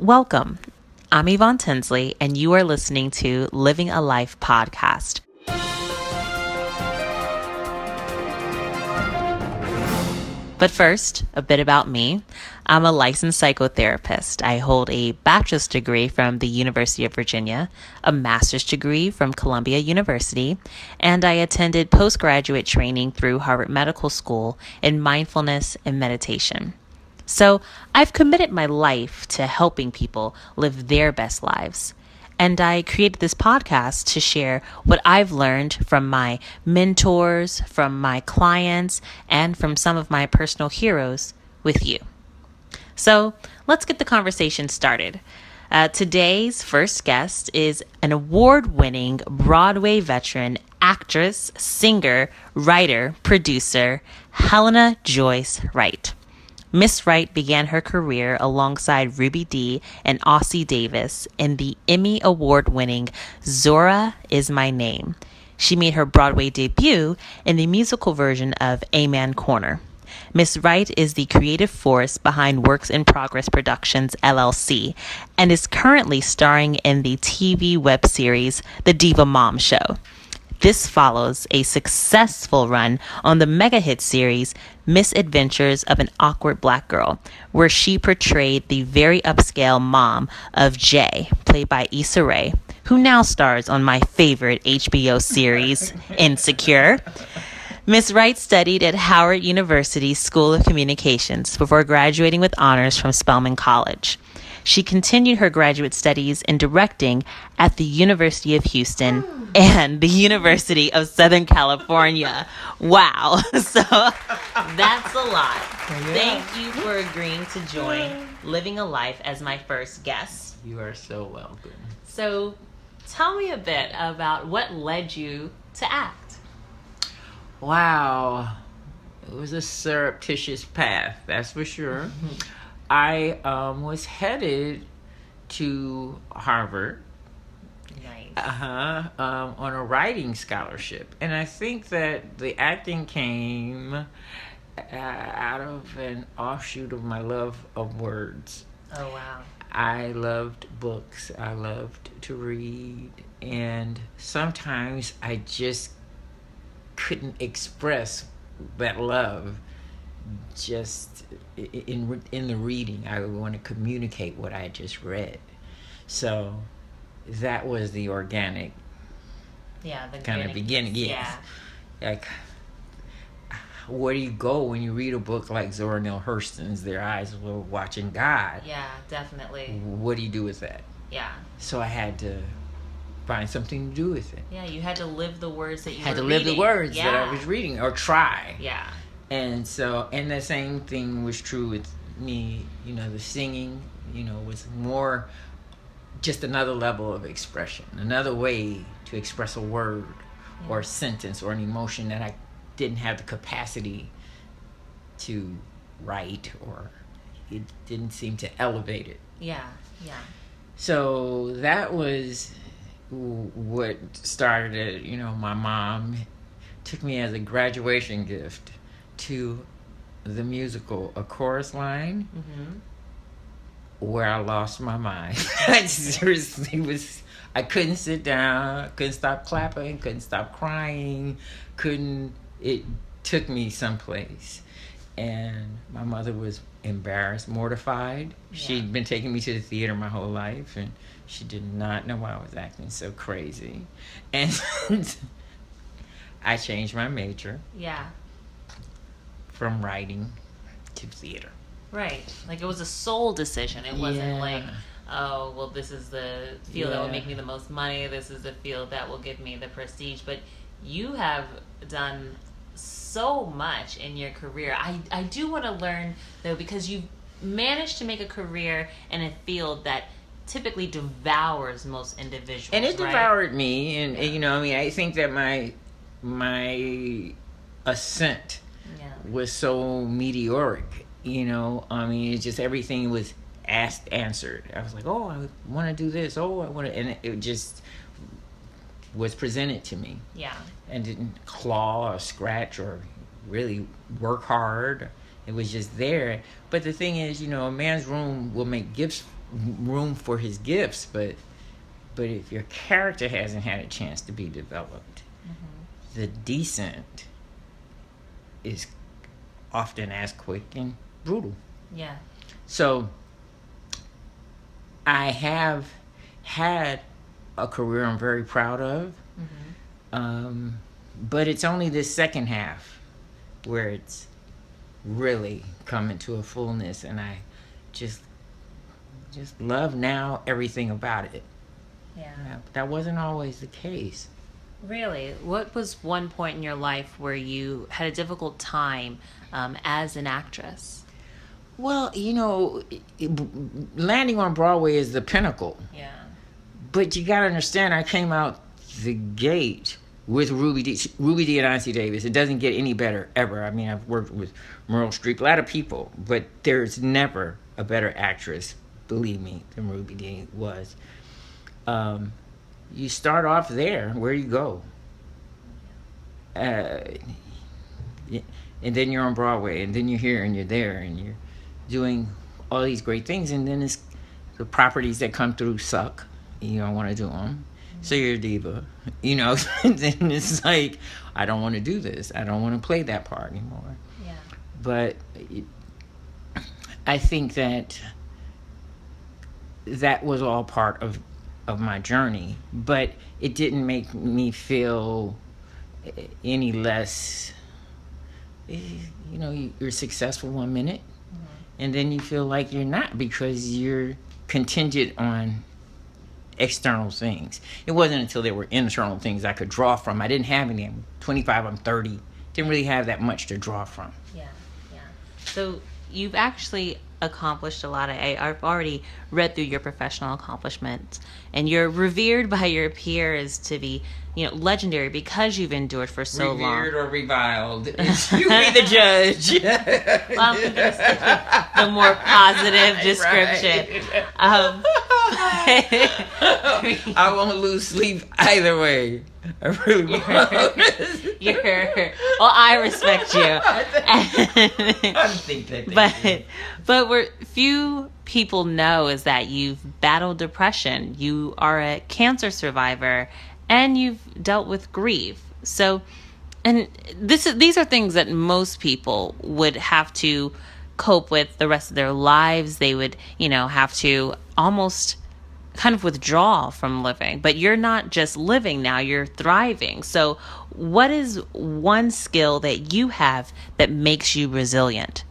Welcome. I'm Yvonne Tinsley, and you are listening to Living a Life podcast. But first, a bit about me. I'm a licensed psychotherapist. I hold a bachelor's degree from the University of Virginia, a master's degree from Columbia University, and I attended postgraduate training through Harvard Medical School in mindfulness and meditation. So I've committed my life to helping people live their best lives. And I created this podcast to share what I've learned from my mentors, from my clients, and from some of my personal heroes with you. So let's get the conversation started. Uh, today's first guest is an award winning Broadway veteran, actress, singer, writer, producer, Helena Joyce Wright. Miss Wright began her career alongside Ruby Dee and Ossie Davis in the Emmy Award winning Zora Is My Name. She made her Broadway debut in the musical version of Amen Corner. Miss Wright is the creative force behind Works in Progress Productions LLC and is currently starring in the TV web series The Diva Mom Show. This follows a successful run on the mega hit series Misadventures of an Awkward Black Girl, where she portrayed the very upscale mom of J, played by Issa Rae, who now stars on my favorite HBO series, Insecure. Miss Wright studied at Howard University School of Communications before graduating with honors from Spelman College. She continued her graduate studies in directing at the University of Houston and the University of Southern California. Wow. So that's a lot. Thank you for agreeing to join Living a Life as my first guest. You are so welcome. So tell me a bit about what led you to act. Wow. It was a surreptitious path, that's for sure. I um, was headed to Harvard Nice. uh-huh, um, on a writing scholarship. And I think that the acting came uh, out of an offshoot of my love of words. Oh, wow. I loved books. I loved to read. And sometimes I just couldn't express that love just in in the reading. I would want to communicate what I just read. So that was the organic Yeah, the kind of beginning. Yes. Like where do you go when you read a book like Zora Neale Hurston's Their Eyes Were Watching God? Yeah, yeah, definitely. What do you do with that? Yeah. So I had to find something to do with it. Yeah, you had to live the words that you had were to live the reading. words that I was reading or try. Yeah. And so, and the same thing was true with me. You know, the singing, you know, was more just another level of expression, another way to express a word or a sentence or an emotion that I didn't have the capacity to write or it didn't seem to elevate it. Yeah. Yeah. So that was what started it. You know, my mom took me as a graduation gift to the musical A Chorus Line, Mm-hmm. where I lost my mind. I seriously was. I couldn't sit down. Couldn't stop clapping. Couldn't stop crying. Couldn't. It took me someplace, and my mother was embarrassed, mortified. Yeah. She'd been taking me to the theater my whole life, and she did not know why I was acting so crazy. And I changed my major Yeah. From writing to theater. Right. Like it was a soul decision. It wasn't Yeah. like, oh, well, this is the field that will make me the most money. This is the field that will give me the prestige. But you have done so much in your career. I, I do want to learn, though, because you've managed to make a career in a field that typically devours most individuals. and it right? devoured me and Yeah. you know i mean i think that my my ascent Yeah. was so meteoric you know i mean it's just everything was asked answered i was like oh i want to do this oh i want to and it, just was presented to me Yeah. and didn't claw or scratch or really work hard. It was just there. But the thing is, you know, a man's room will make gifts room for his gifts, but but if your character hasn't had a chance to be developed, mm-hmm. the decent is often as quick and brutal. Yeah. So I have had a career I'm very proud of. Mm-hmm. Um, but it's only this second half where it's really coming to a fullness and I just just love now everything about it. Yeah. That wasn't always the case. Really? What was one point in your life where you had a difficult time um, as an actress? Well, you know, landing on Broadway is the pinnacle. Yeah. But you got to understand, I came out the gate with Ruby Dee, Ruby Dee and Ossie Davis. It doesn't get any better ever. I mean, I've worked with Meryl Streep, a lot of people, but there's never a better actress, believe me, than Ruby Dee was. Um, you start off there. Where you go? Uh, and then you're on Broadway, and then you're here, and you're there, and you're doing all these great things, and then it's the properties that come through suck. You don't want to do them, so you're a diva. You know, and then it's like I don't want to do this. I don't want to play that part anymore. Yeah. But it, I think that that was all part of of my journey, but it didn't make me feel any less. Eh, you know, you're successful one minute, and then you feel like you're not because you're contingent on external things. It wasn't until there were internal things I could draw from. I didn't have any. I'm 25, I'm 30. Didn't really have that much to draw from. Yeah, yeah. So you've actually accomplished a lot. I, I've already read through your professional accomplishments, and you're revered by your peers to be, you know, legendary because you've endured for so revered long. Revered or reviled? you be the judge. well, I'm going to stick the more positive description. Right. Um, I won't lose sleep either way. I really won't. You're, you're, well, I respect you. I think that. But, but what few people know is that you've battled depression, you are a cancer survivor, and you've dealt with grief. So, and this is these are things that most people would have to cope with the rest of their lives. They would, you know, have to almost kind of withdraw from living. But you're not just living now, you're thriving. So, what is one skill that you have that makes you resilient?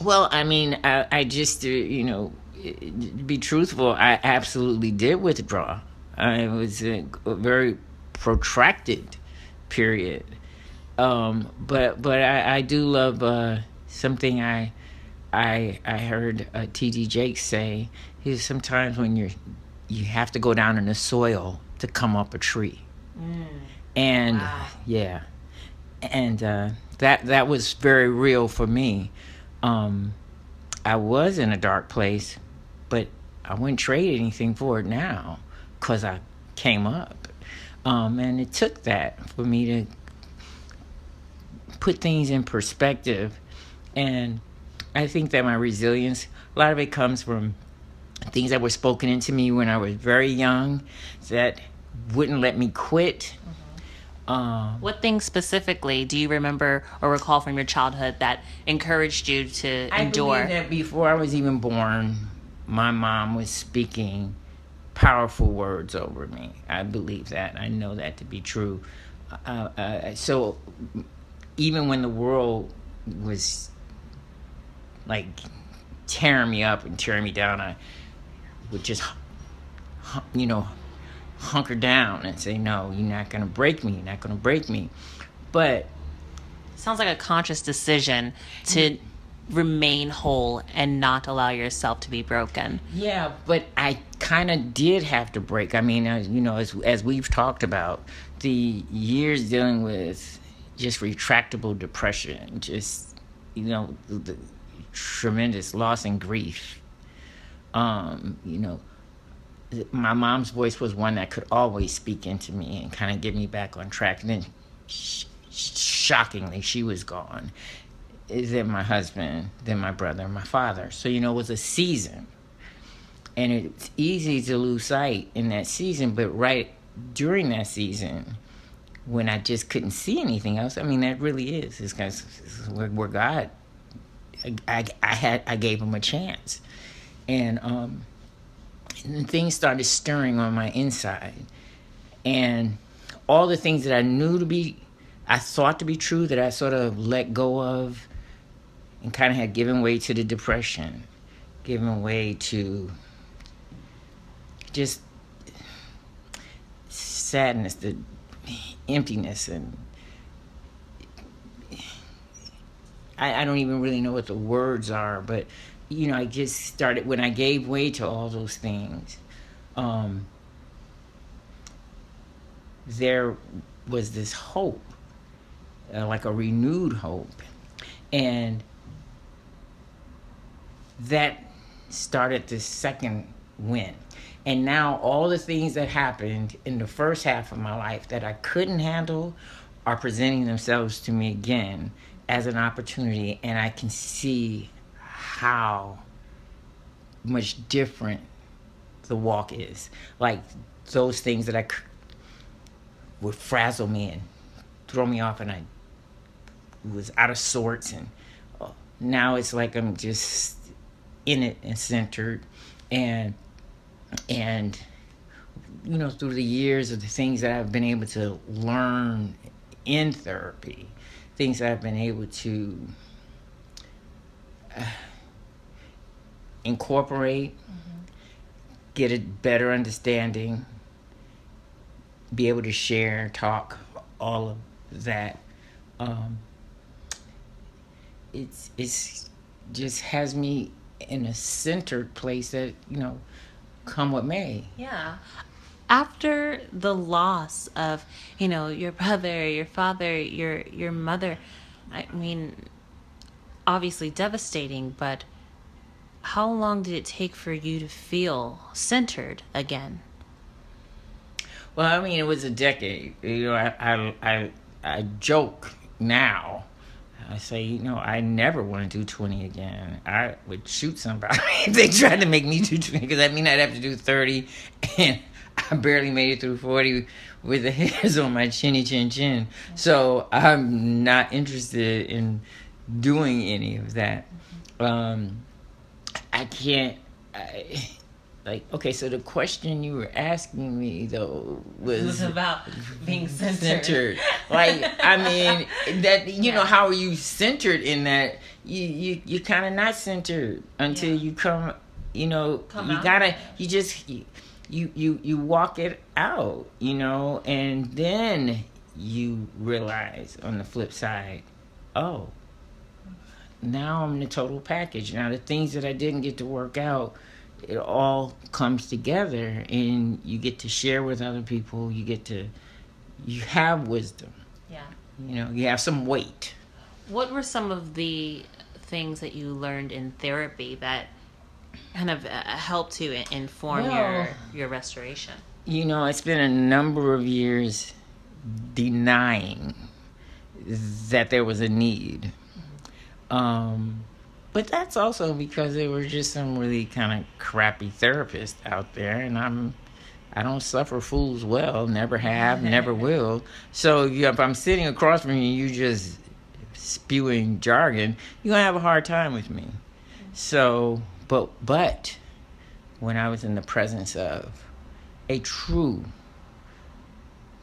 Well, I mean, I, I just, uh, you know, be truthful, I absolutely did withdraw. Uh, it was a, very protracted period. Um, but but I, I do love uh, something I I I heard uh, T.D. Jakes say. Is sometimes when you're you have to go down in the soil to come up a tree. Mm. And wow. yeah, and uh, that that was very real for me. Um, I was in a dark place, but I wouldn't trade anything for it now because I came up. Um, and it took that for me to put things in perspective. And I think that my resilience, a lot of it comes from things that were spoken into me when I was very young that wouldn't let me quit. Mm-hmm. Um, what things specifically do you remember or recall from your childhood that encouraged you to I endure? I believe that before I was even born, my mom was speaking powerful words over me. I believe that. I know that to be true. Uh, uh, so even when the world was like tearing me up and tearing me down, I would just, you know, hunker down and say, no, you're not going to break me. You're not going to break me. But. Sounds like a conscious decision to remain whole and not allow yourself to be broken. Yeah, but I kind of did have to break. I mean, you know, as, as we've talked about, the years dealing with just retractable depression, just, you know, the tremendous loss and grief um, you know, my mom's voice was one that could always speak into me and kind of get me back on track. And then, sh- shockingly, she was gone. Then my husband, then my brother, my father. So you know, it was a season. and it's easy to lose sight in that season. But right during that season, when I just couldn't see anything else, I mean, that really is. It's, kind where, God, I, I had, I gave him a chance, and um, and things started stirring on my inside, and all the things that I knew to be, I thought to be true, that I sort of let go of, and kind of had given way to the depression, given way to just sadness, the emptiness, and I, I don't even really know what the words are, but you know, I just started when I gave way to all those things. Um, there was this hope, uh, like a renewed hope, and that started the second win. And now all the things that happened in the first half of my life that I couldn't handle are presenting themselves to me again as an opportunity, and I can see how much different the walk is. Like those things that I would frazzle me and throw me off, and I was out of sorts. And uh, now it's like I'm just in it and centered, and and you know through the years of the things that I've been able to learn in therapy, things that I've been able to. Uh, incorporate, mm-hmm. get a better understanding, be able to share, and talk, all of that. Um, it's it's just has me in a centered place that you know, come what may. Yeah. After the loss of you know your brother, your father, your your mother, I mean, obviously devastating, but how long did it take for you to feel centered again? Well, I mean, it was a decade. You know, I I I, I joke now. I say, you know, I never want to do 20 again. I would shoot somebody if they tried to make me do 20 because that mean I'd have to do 30 and I barely made it through 40 with the hairs on my chinny chin chin. So I'm not interested in doing any of that. Um, I can't. I, like okay, so the question you were asking me though was, was about being centered. centered. Like I mean that you yeah. know how are you centered in that you you you kind of not centered until yeah. you come you know come you out. gotta you just you, you you you walk it out you know and then you realize on the flip side oh now I'm the total package. Now the things that I didn't get to work out, it all comes together and you get to share with other people. You get to you have wisdom. Yeah. You know, you have some weight. What were some of the things that you learned in therapy that kind of uh, helped to inform well, your your restoration? You know, it's been a number of years denying that there was a need um, but that's also because there were just some really kind of crappy therapists out there, and I'm I don't suffer fools well, never have, never will. So yeah, if I'm sitting across from you, and you just spewing jargon, you're gonna have a hard time with me. So, but but when I was in the presence of a true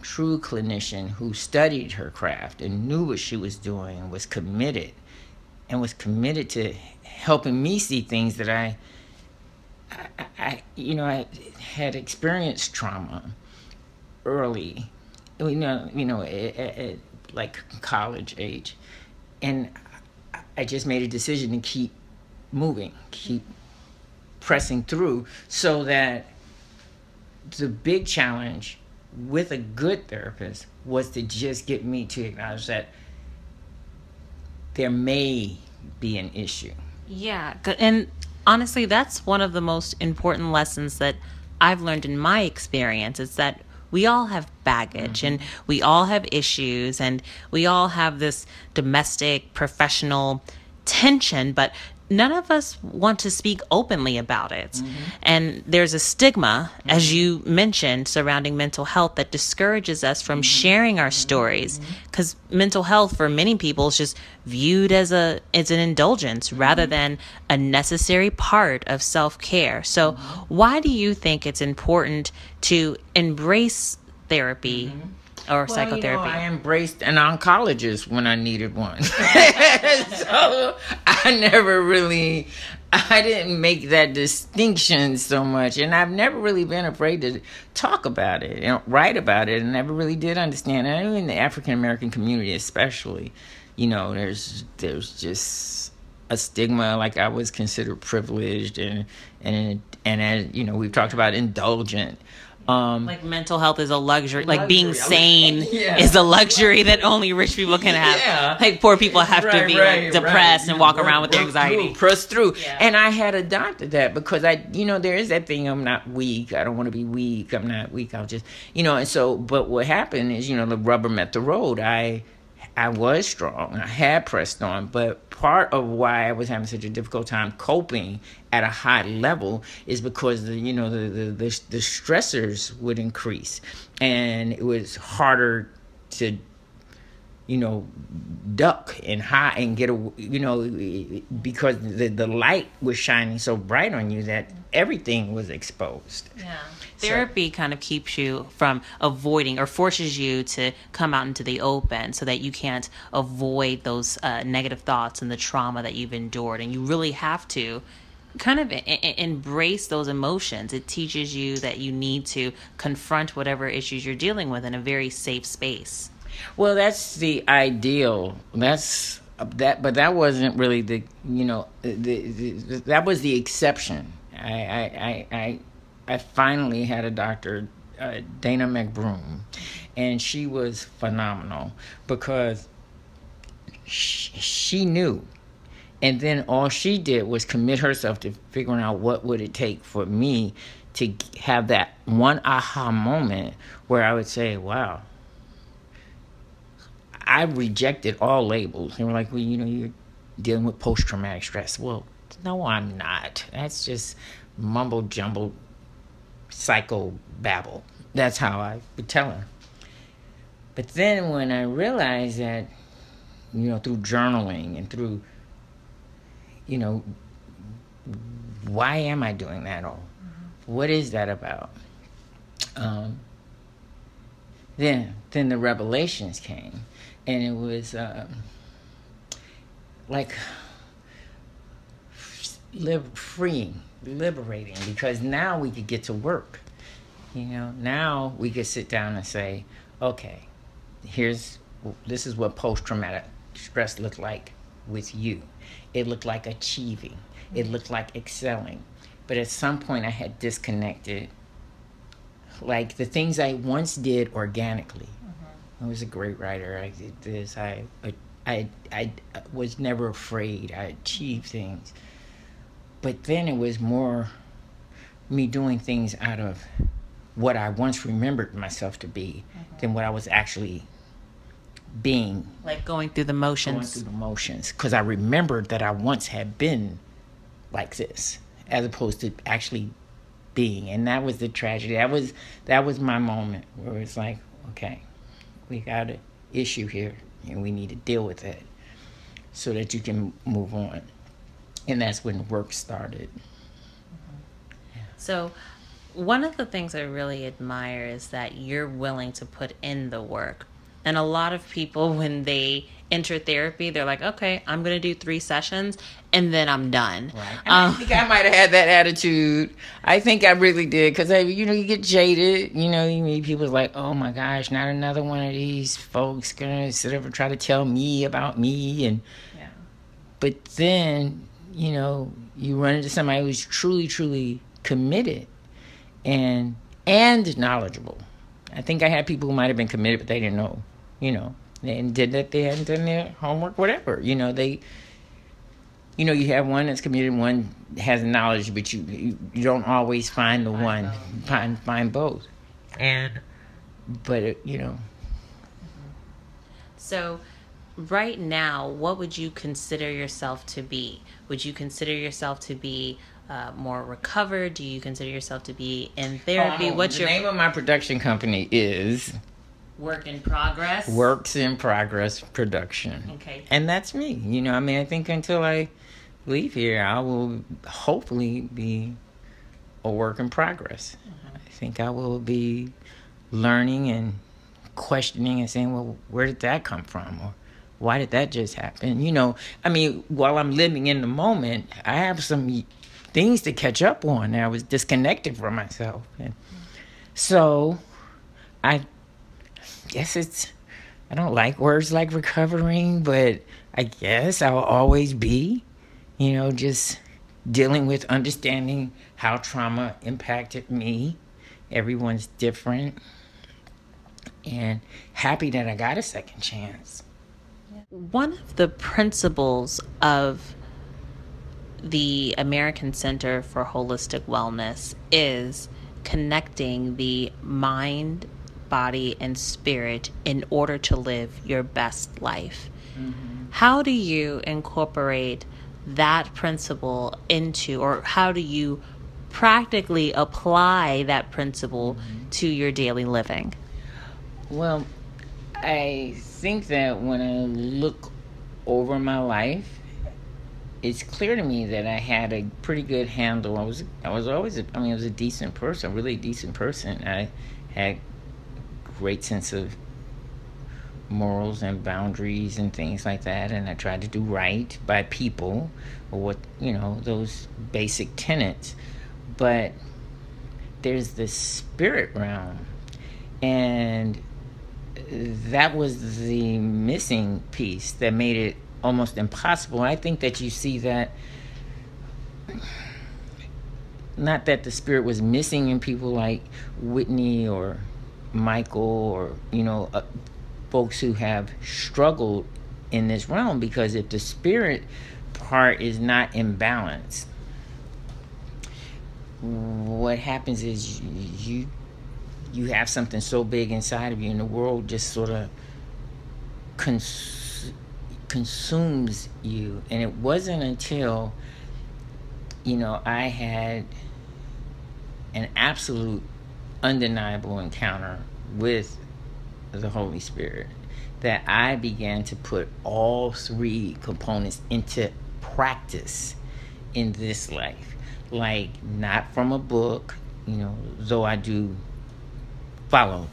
true clinician who studied her craft and knew what she was doing was committed and was committed to helping me see things that I, I, I you know, I had experienced trauma early, you know, you know, at, at like college age, and I just made a decision to keep moving, keep pressing through, so that the big challenge with a good therapist was to just get me to acknowledge that there may be an issue. Yeah, and honestly, that's one of the most important lessons that I've learned in my experience is that we all have baggage mm-hmm. and we all have issues and we all have this domestic professional tension, but none of us want to speak openly about it. Mm-hmm. And there's a stigma, mm-hmm. as you mentioned, surrounding mental health that discourages us from mm-hmm. sharing our stories. Because mm-hmm. mental health for many people is just viewed as a as an indulgence mm-hmm. rather than a necessary part of self-care. So mm-hmm. why do you think it's important to embrace therapy? Or well, psychotherapy? You know, I embraced an oncologist when I needed one. so I never really, I didn't make that distinction so much. And I've never really been afraid to talk about it and write about it. And never really did understand it. in the African American community, especially, you know, there's, there's just a stigma like I was considered privileged and, and, and as, you know, we've talked about indulgent um, like mental health is a luxury. luxury. Like being sane yeah. is a luxury that only rich people can have. Yeah. Like poor people have right, to be right, like depressed right. and walk around with their anxiety. Through, press through. Yeah. And I had adopted that because I, you know, there is that thing. I'm not weak. I don't want to be weak. I'm not weak. I'll just, you know. And so, but what happened is, you know, the rubber met the road. I I was strong. I had pressed on, but part of why I was having such a difficult time coping at a high level is because the you know the the, the, the stressors would increase, and it was harder to you know, duck and hide and get a, you know, because the the light was shining so bright on you that everything was exposed. Yeah. Therapy kind of keeps you from avoiding or forces you to come out into the open so that you can't avoid those uh, negative thoughts and the trauma that you've endured. And you really have to kind of embrace those emotions. It teaches you that you need to confront whatever issues you're dealing with in a very safe space. Well, that's the ideal. That's that, but that wasn't really the you know the, the, the, that was the exception. I I I I finally had a doctor, uh, Dana McBroom, and she was phenomenal because she, she knew and then all she did was commit herself to figuring out what would it take for me to have that one aha moment where I would say, "Wow, I rejected all labels. They were like, well, you know, you're dealing with post traumatic stress. Well, no, I'm not. That's just mumble jumble psycho babble. That's how I would tell her. But then when I realized that, you know, through journaling and through, you know, why am I doing that all? Mm-hmm. What is that about? Um, then, then the revelations came and it was um, like live freeing, liberating because now we could get to work. You know, now we could sit down and say, okay, here's this is what post traumatic stress looked like with you. It looked like achieving. It looked like excelling. But at some point I had disconnected like the things I once did organically I was a great writer. I did this. I, I, I, I was never afraid. I achieved things. But then it was more me doing things out of what I once remembered myself to be mm-hmm. than what I was actually being. Like going through the motions. Going through the motions. Because I remembered that I once had been like this, as opposed to actually being. And that was the tragedy. That was that was my moment where it's like, okay, we got an issue here and we need to deal with it so that you can move on. And that's when work started. Yeah. So, one of the things I really admire is that you're willing to put in the work. And a lot of people, when they enter therapy, they're like, okay, I'm going to do three sessions and then I'm done. Right. Um, I think I might have had that attitude. I think I really did because, you know, you get jaded. You know, you meet people like, oh my gosh, not another one of these folks going to sit over and try to tell me about me. And, yeah. but then, you know, you run into somebody who's truly, truly committed and, and knowledgeable. I think I had people who might have been committed, but they didn't know, you know and did that they hadn't done their homework, whatever. You know, they you know, you have one that's committed, one has knowledge, but you you, you don't always find the find one, both. find find both. And but it, you know. So right now, what would you consider yourself to be? Would you consider yourself to be uh, more recovered? Do you consider yourself to be in therapy? Um, What's the your name of my production company is work in progress? Works in Progress Production. Okay. And that's me. You know, I mean, I think until I leave here, I will hopefully be a work in progress. Mm-hmm. I think I will be learning and questioning and saying, well, where did that come from? Or why did that just happen? You know, I mean, while I'm living in the moment, I have some things to catch up on. I was disconnected from myself. And so I guess it's, I don't like words like recovering, but I guess I'll always be, you know, just dealing with understanding how trauma impacted me. Everyone's different. And happy that I got a second chance. One of the principles of the American Center for Holistic Wellness is connecting the mind, body, and spirit in order to live your best life. Mm-hmm. How do you incorporate that principle into, or how do you practically apply that principle mm-hmm. to your daily living? Well, I think that when I look over my life, it's clear to me that I had a pretty good handle. I was I was always a, I mean I was a decent person, a really decent person. I had great sense of morals and boundaries and things like that and I tried to do right by people or what you know those basic tenets but there's the spirit realm and that was the missing piece that made it almost impossible. I think that you see that not that the spirit was missing in people like Whitney or Michael or you know uh, folks who have struggled in this realm because if the spirit part is not in balance what happens is you you have something so big inside of you and the world just sort of cons- consumes you. And it wasn't until you know i had an absolute undeniable encounter with the holy spirit that i began to put all three components into practice in this life. Like not from a book you know though i do follow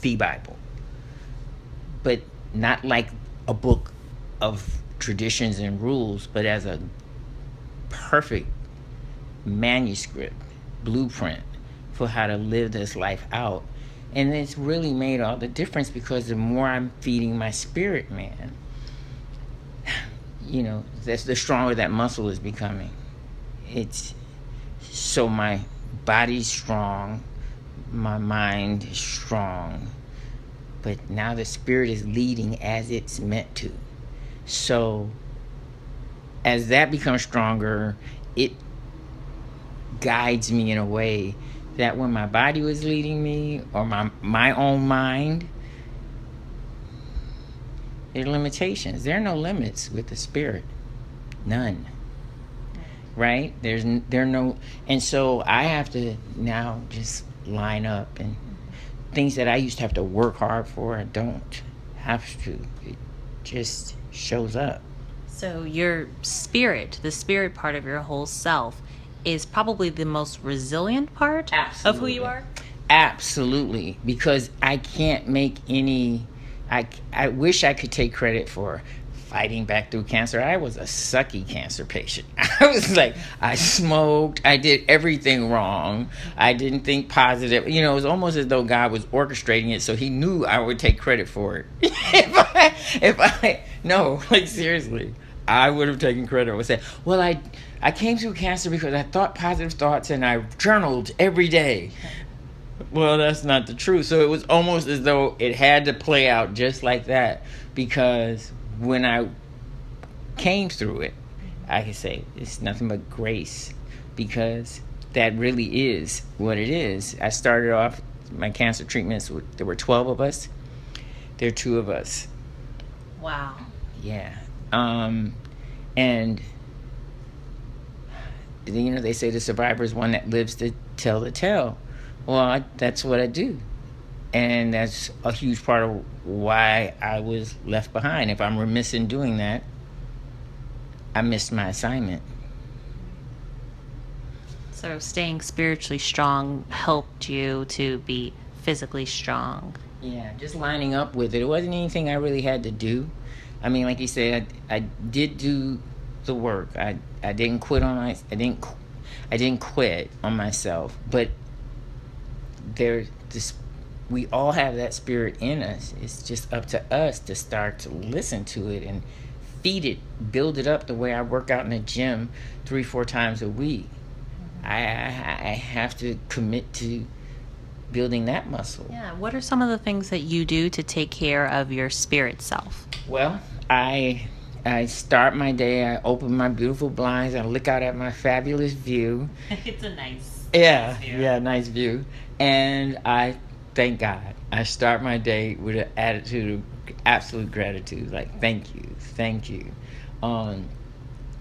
the Bible, but not like a book of traditions and rules, but as a perfect manuscript, blueprint for how to live this life out. And it's really made all the difference because the more I'm feeding my spirit man, you know, that's the stronger that muscle is becoming. It's so my body's strong, my mind is strong, but now the spirit is leading as it's meant to. So, as that becomes stronger, it guides me in a way that when my body was leading me or my my own mind, there are limitations. There are no limits with the spirit, none. Right? There's there are no, and so I have to now just line up and things that I used to have to work hard for, I don't have to. It just shows up. So, your spirit, the spirit part of your whole self, is probably the most resilient part Absolutely. of who you are? Absolutely. Because I can't make any. I, I wish I could take credit for fighting back through cancer. I was a sucky cancer patient. I was like, I smoked, I did everything wrong. I didn't think positive. You know, it was almost as though God was orchestrating it so he knew I would take credit for it. if I, if I, no, like seriously, I would have taken credit. I would say, well, I, I came through cancer because I thought positive thoughts and I journaled every day. Well, that's not the truth. So it was almost as though it had to play out just like that because when I came through it, I can say it's nothing but grace because that really is what it is. I started off my cancer treatments, there were 12 of us, there are two of us. Wow. Yeah. Um, and you know they say the survivor is one that lives to tell the tale. Well, I, that's what I do, and that's a huge part of why I was left behind. If I'm remiss in doing that, I missed my assignment. So staying spiritually strong helped you to be physically strong. Yeah, just lining up with it. It wasn't anything I really had to do. I mean, like you said, I, I did do the work. I I didn't quit on my I didn't I didn't quit on myself, but there this we all have that spirit in us. It's just up to us to start to listen to it and feed it, build it up the way I work out in the gym three, four times a week. Mm-hmm. I, I, I have to commit to building that muscle. Yeah. What are some of the things that you do to take care of your spirit self? Well, I I start my day. I open my beautiful blinds. I look out at my fabulous view. it's a nice. Yeah, nice yeah, nice view. And I thank God. I start my day with an attitude of absolute gratitude. Like, thank you, thank you. Um,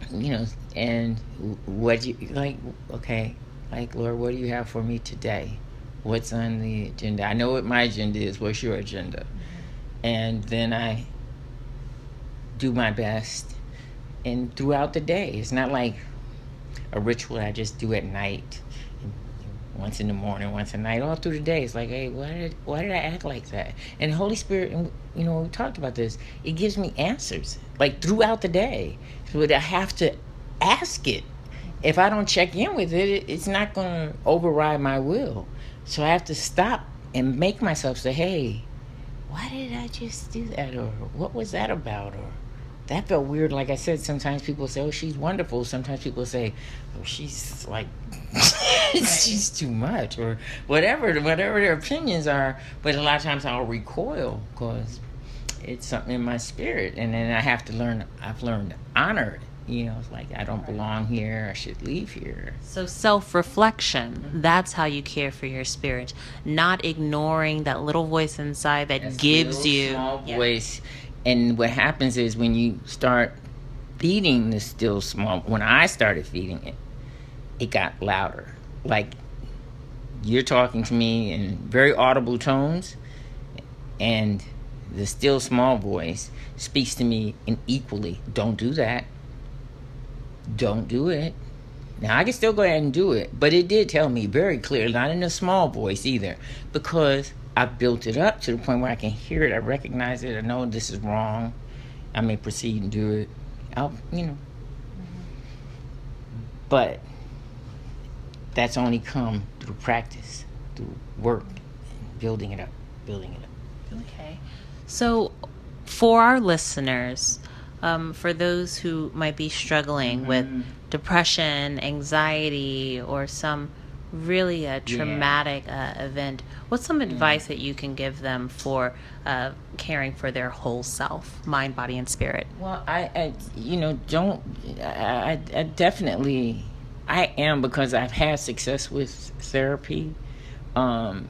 you know, and what you like? Okay, like Lord, what do you have for me today? What's on the agenda? I know what my agenda is. What's your agenda? Mm-hmm. And then I do my best and throughout the day. It's not like a ritual I just do at night. Once in the morning, once at night, all through the day. It's like, hey, why did why did I act like that? And Holy Spirit, you know, we talked about this. It gives me answers like throughout the day. But I have to ask it. If I don't check in with it, it's not going to override my will. So I have to stop and make myself say, hey, why did I just do that? Or what was that about? Or that felt weird. Like I said, sometimes people say, "Oh, she's wonderful." Sometimes people say, "Oh, she's like, she's too much," or whatever, whatever their opinions are. But a lot of times I'll recoil because it's something in my spirit, and then I have to learn. I've learned honor. You know, it's like I don't belong here. I should leave here. So self reflection. That's how you care for your spirit, not ignoring that little voice inside that gives you small yeah. And what happens is when you start feeding the still small when i started feeding it it got louder. Like you're talking to me in very audible tones and the still small voice speaks to me in equally don't do that. Don't do it. Now i can still go ahead and do it but it did tell me very clearly not in a small voice either because I've built it up to the point where I can hear it, I recognize it, I know this is wrong. I may proceed and do it. I'll, you know. But that's only come through practice, through work, building it up, building it up. Okay. So, for our listeners, um, for those who might be struggling mm-hmm. with depression, anxiety, or some really a traumatic yeah. uh, event, what's some advice that you can give them for uh, caring for their whole self, mind, body, and spirit? Well, I, I you know, don't, I, I definitely, I am because I've had success with therapy. Um,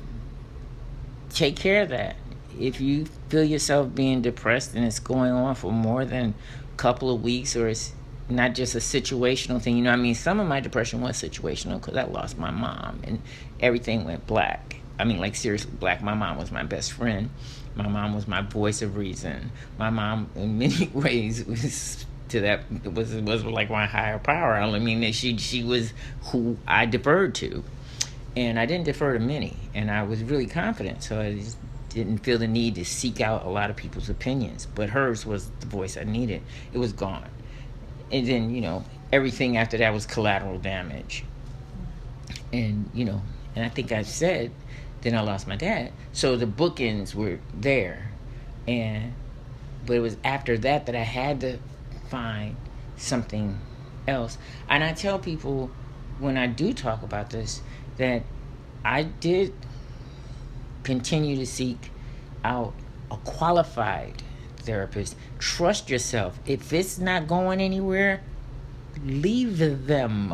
take care of that. If you feel yourself being depressed and it's going on for more than a couple of weeks or it's not just a situational thing. You know, I mean, some of my depression was situational because I lost my mom and everything went black. I mean, like seriously, black. My mom was my best friend. My mom was my voice of reason. My mom, in many ways, was to that was was like my higher power. I mean, that she she was who I deferred to, and I didn't defer to many, and I was really confident. So I just didn't feel the need to seek out a lot of people's opinions. But hers was the voice I needed. It was gone and then you know everything after that was collateral damage. And you know and i think i said then i lost my dad. So the bookends were there. And but it was after that that i had to find something else. And i tell people when i do talk about this that i did continue to seek out a qualified therapist. Trust yourself. If it's not going anywhere, leave them.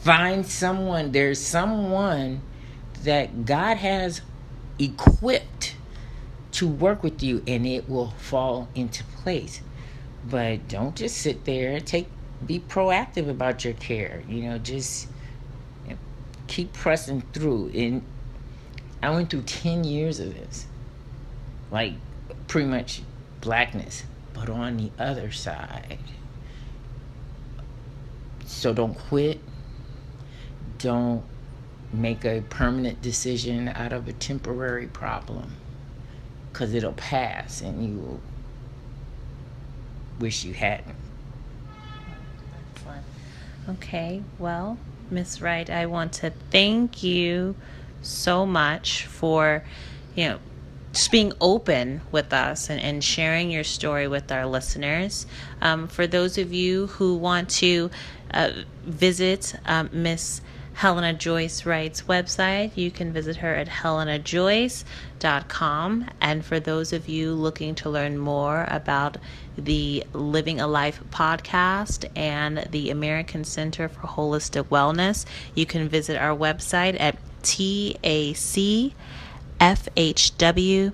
Find someone. There's someone that God has equipped to work with you and it will fall into place. But don't just sit there. Take be proactive about your care. You know, just keep pressing through. And I went through 10 years of this. Like pretty much blackness. But on the other side. So don't quit. Don't make a permanent decision out of a temporary problem because it'll pass and you will wish you hadn't. Okay, well, Miss Wright, I want to thank you so much for, you know, just being open with us and, and sharing your story with our listeners. Um, for those of you who want to uh, visit um, Miss Helena Joyce Wright's website. You can visit her at helenajoyce.com. And for those of you looking to learn more about the Living a Life podcast and the American Center for Holistic Wellness, you can visit our website at fhw.com.